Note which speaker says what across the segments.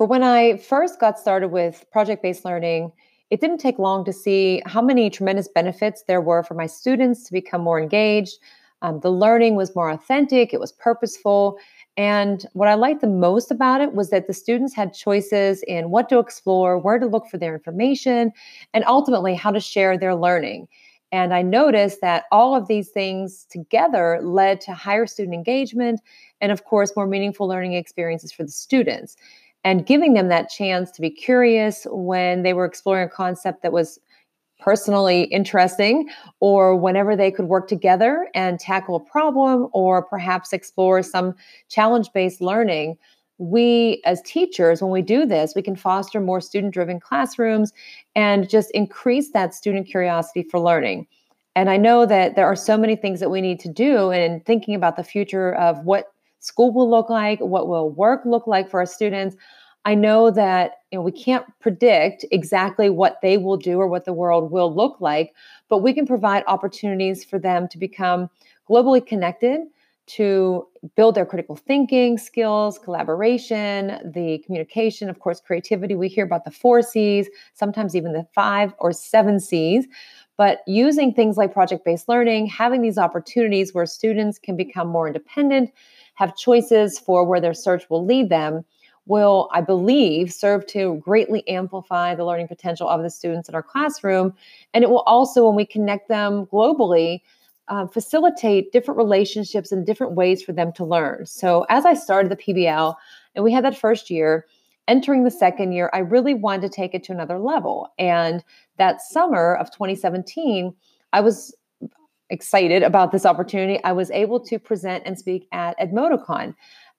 Speaker 1: For when I first got started with project based learning, it didn't take long to see how many tremendous benefits there were for my students to become more engaged. Um, the learning was more authentic, it was purposeful. And what I liked the most about it was that the students had choices in what to explore, where to look for their information, and ultimately how to share their learning. And I noticed that all of these things together led to higher student engagement and, of course, more meaningful learning experiences for the students. And giving them that chance to be curious when they were exploring a concept that was personally interesting, or whenever they could work together and tackle a problem, or perhaps explore some challenge based learning. We as teachers when we do this we can foster more student driven classrooms and just increase that student curiosity for learning. And i know that there are so many things that we need to do in thinking about the future of what school will look like what will work look like for our students i know that you know we can't predict exactly what they will do or what the world will look like but we can provide opportunities for them to become globally connected to build their critical thinking skills, collaboration, the communication, of course, creativity. We hear about the four C's, sometimes even the five or seven C's. But using things like project based learning, having these opportunities where students can become more independent, have choices for where their search will lead them, will, I believe, serve to greatly amplify the learning potential of the students in our classroom. And it will also, when we connect them globally, um, facilitate different relationships and different ways for them to learn. So, as I started the PBL and we had that first year, entering the second year, I really wanted to take it to another level. And that summer of 2017, I was excited about this opportunity. I was able to present and speak at EdmodoCon.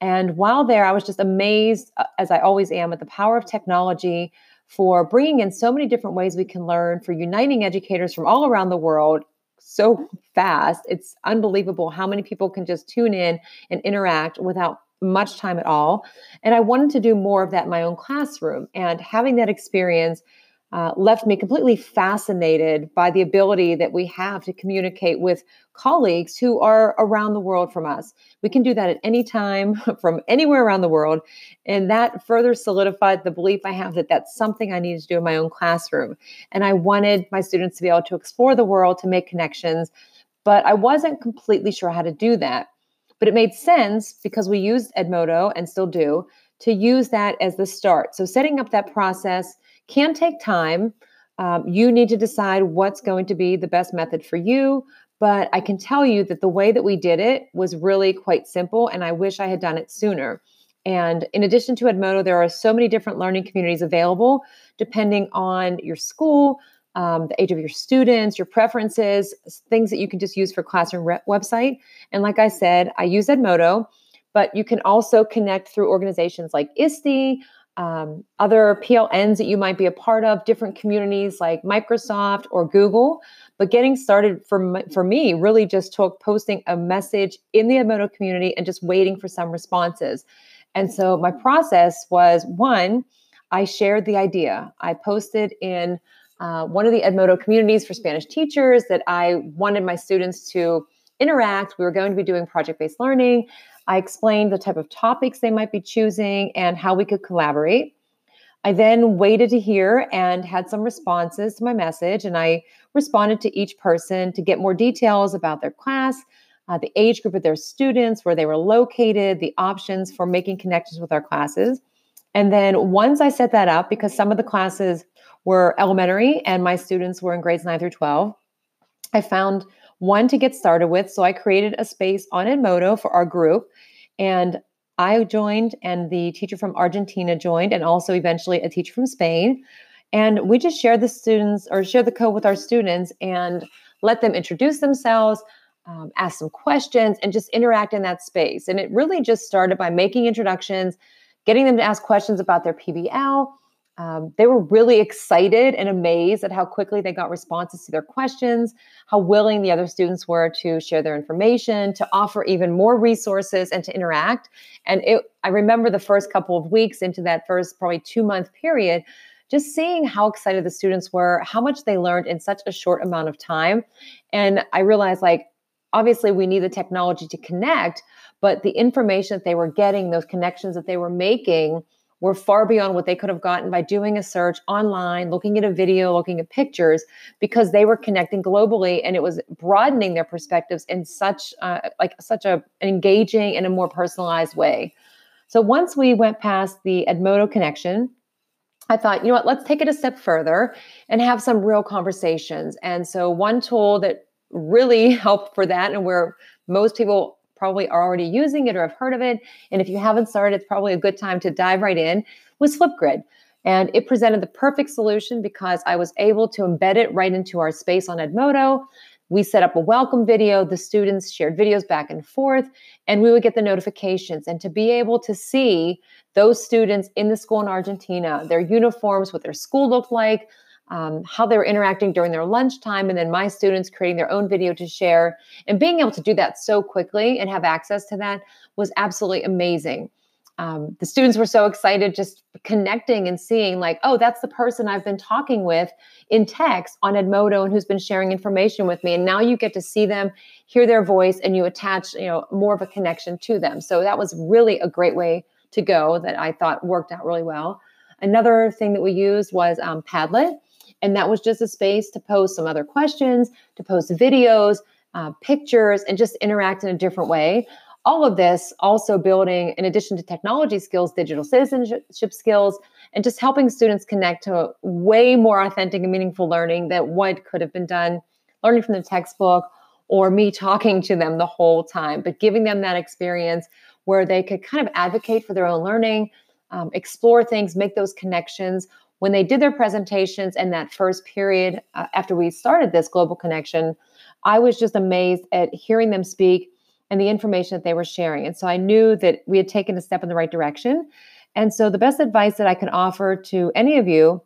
Speaker 1: And while there, I was just amazed, uh, as I always am, at the power of technology for bringing in so many different ways we can learn, for uniting educators from all around the world so fast. It's unbelievable how many people can just tune in and interact without much time at all. And I wanted to do more of that in my own classroom. And having that experience uh, left me completely fascinated by the ability that we have to communicate with colleagues who are around the world from us. We can do that at any time from anywhere around the world. And that further solidified the belief I have that that's something I needed to do in my own classroom. And I wanted my students to be able to explore the world, to make connections, but I wasn't completely sure how to do that. But it made sense because we used Edmodo and still do to use that as the start. So setting up that process can take time. Um, you need to decide what's going to be the best method for you. But I can tell you that the way that we did it was really quite simple, and I wish I had done it sooner. And in addition to Edmodo, there are so many different learning communities available depending on your school, um, the age of your students, your preferences, things that you can just use for classroom re- website. And like I said, I use Edmodo, but you can also connect through organizations like ISTE, um, other PLNs that you might be a part of, different communities like Microsoft or Google. But getting started for, for me really just took posting a message in the Edmodo community and just waiting for some responses. And so my process was one, I shared the idea. I posted in uh, one of the Edmodo communities for Spanish teachers that I wanted my students to interact. We were going to be doing project based learning. I explained the type of topics they might be choosing and how we could collaborate. I then waited to hear and had some responses to my message, and I responded to each person to get more details about their class, uh, the age group of their students, where they were located, the options for making connections with our classes. And then once I set that up, because some of the classes were elementary and my students were in grades 9 through 12, I found one to get started with. So I created a space on Edmodo for our group. And I joined, and the teacher from Argentina joined, and also eventually a teacher from Spain. And we just shared the students or share the code with our students and let them introduce themselves, um, ask some questions, and just interact in that space. And it really just started by making introductions, getting them to ask questions about their PBL, um, they were really excited and amazed at how quickly they got responses to their questions, how willing the other students were to share their information, to offer even more resources, and to interact. And it, I remember the first couple of weeks into that first probably two month period, just seeing how excited the students were, how much they learned in such a short amount of time. And I realized, like, obviously, we need the technology to connect, but the information that they were getting, those connections that they were making, were far beyond what they could have gotten by doing a search online, looking at a video, looking at pictures, because they were connecting globally and it was broadening their perspectives in such uh, like such a engaging and a more personalized way. So once we went past the Edmodo connection, I thought, you know what, let's take it a step further and have some real conversations. And so one tool that really helped for that and where most people probably are already using it or have heard of it. And if you haven't started, it's probably a good time to dive right in, was Flipgrid. And it presented the perfect solution because I was able to embed it right into our space on Edmodo. We set up a welcome video. The students shared videos back and forth, and we would get the notifications. And to be able to see those students in the school in Argentina, their uniforms, what their school looked like, um, how they were interacting during their lunchtime, and then my students creating their own video to share. And being able to do that so quickly and have access to that was absolutely amazing. Um, the students were so excited just connecting and seeing, like, oh, that's the person I've been talking with in text on Edmodo and who's been sharing information with me. And now you get to see them, hear their voice, and you attach, you know, more of a connection to them. So that was really a great way to go that I thought worked out really well. Another thing that we used was um, Padlet. And that was just a space to post some other questions, to post videos, uh, pictures, and just interact in a different way. All of this also building, in addition to technology skills, digital citizenship skills, and just helping students connect to way more authentic and meaningful learning that what could have been done learning from the textbook or me talking to them the whole time, but giving them that experience where they could kind of advocate for their own learning, um, explore things, make those connections when they did their presentations and that first period uh, after we started this global connection, I was just amazed at hearing them speak and the information that they were sharing. And so I knew that we had taken a step in the right direction. And so the best advice that I can offer to any of you,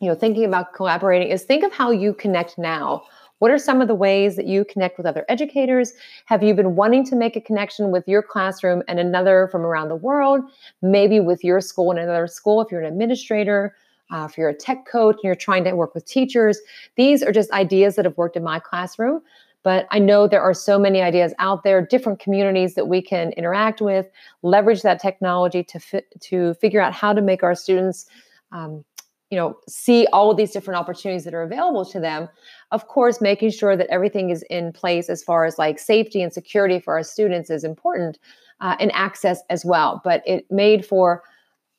Speaker 1: you know, thinking about collaborating is think of how you connect now. What are some of the ways that you connect with other educators? Have you been wanting to make a connection with your classroom and another from around the world? Maybe with your school and another school if you're an administrator, uh, if you're a tech coach and you're trying to work with teachers, these are just ideas that have worked in my classroom. But I know there are so many ideas out there, different communities that we can interact with, leverage that technology to fi- to figure out how to make our students, um, you know, see all of these different opportunities that are available to them. Of course, making sure that everything is in place as far as like safety and security for our students is important, uh, and access as well. But it made for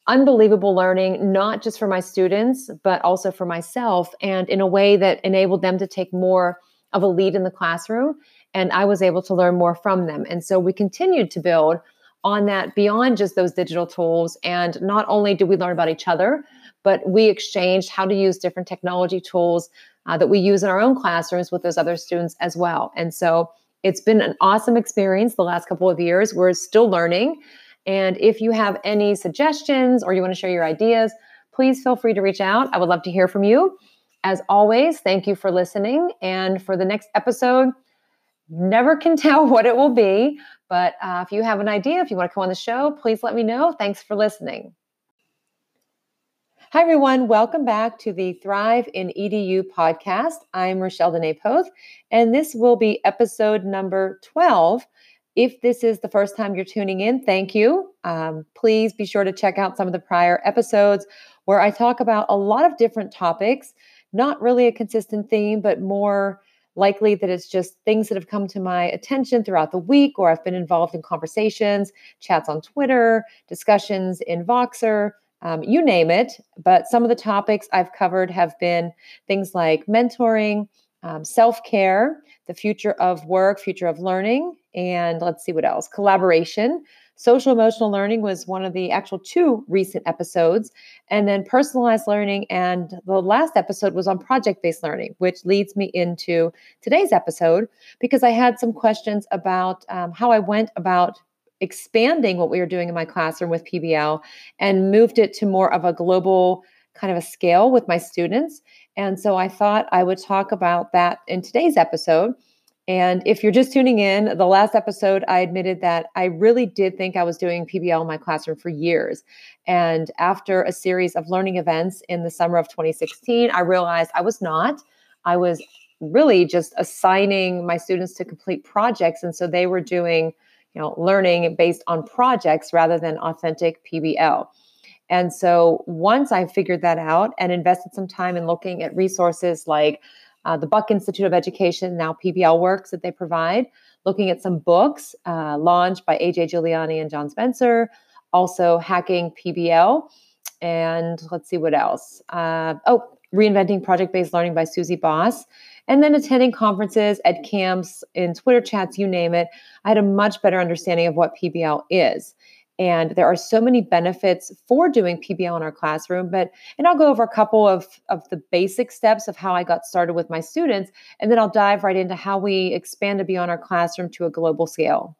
Speaker 1: unbelievable learning, not just for my students, but also for myself, and in a way that enabled them to take more of a lead in the classroom. And I was able to learn more from them. And so we continued to build on that beyond just those digital tools. And not only did we learn about each other, but we exchanged how to use different technology tools uh, that we use in our own classrooms with those other students as well. And so it's been an awesome experience the last couple of years. We're still learning. And if you have any suggestions or you want to share your ideas, please feel free to reach out. I would love to hear from you. As always, thank you for listening. And for the next episode, never can tell what it will be. But uh, if you have an idea, if you want to come on the show, please let me know. Thanks for listening. Hi, everyone. Welcome back to the Thrive in EDU podcast. I'm Rachelle Dene Poth, and this will be episode number 12 if this is the first time you're tuning in, thank you. Um, please be sure to check out some of the prior episodes where I talk about a lot of different topics, not really a consistent theme, but more likely that it's just things that have come to my attention throughout the week, or I've been involved in conversations, chats on Twitter, discussions in Voxer, um, you name it. But some of the topics I've covered have been things like mentoring, um, self care, the future of work, future of learning, and let's see what else collaboration. Social emotional learning was one of the actual two recent episodes, and then personalized learning. And the last episode was on project based learning, which leads me into today's episode because I had some questions about um, how I went about expanding what we were doing in my classroom with PBL and moved it to more of a global kind of a scale with my students. And so I thought I would talk about that in today's episode and if you're just tuning in, the last episode, I admitted that I really did think I was doing PBL in my classroom for years. And after a series of learning events in the summer of 2016, I realized I was not. I was really just assigning my students to complete projects. And so they were doing, you know, learning based on projects rather than authentic PBL. And so once I figured that out and invested some time in looking at resources like uh, the Buck Institute of Education, now PBL Works that they provide, looking at some books uh, launched by AJ Juliani and John Spencer, also Hacking PBL, and let's see what else. Uh, oh, Reinventing Project Based Learning by Suzie Boss, and then attending conferences, at camps, in Twitter chats, you name it. I had a much better understanding of what PBL is. And there are so many benefits for doing PBL in our classroom. But and I'll go over a couple of, of the basic steps of how I got started with my students, and then I'll dive right into how we expand to beyond our classroom to a global scale.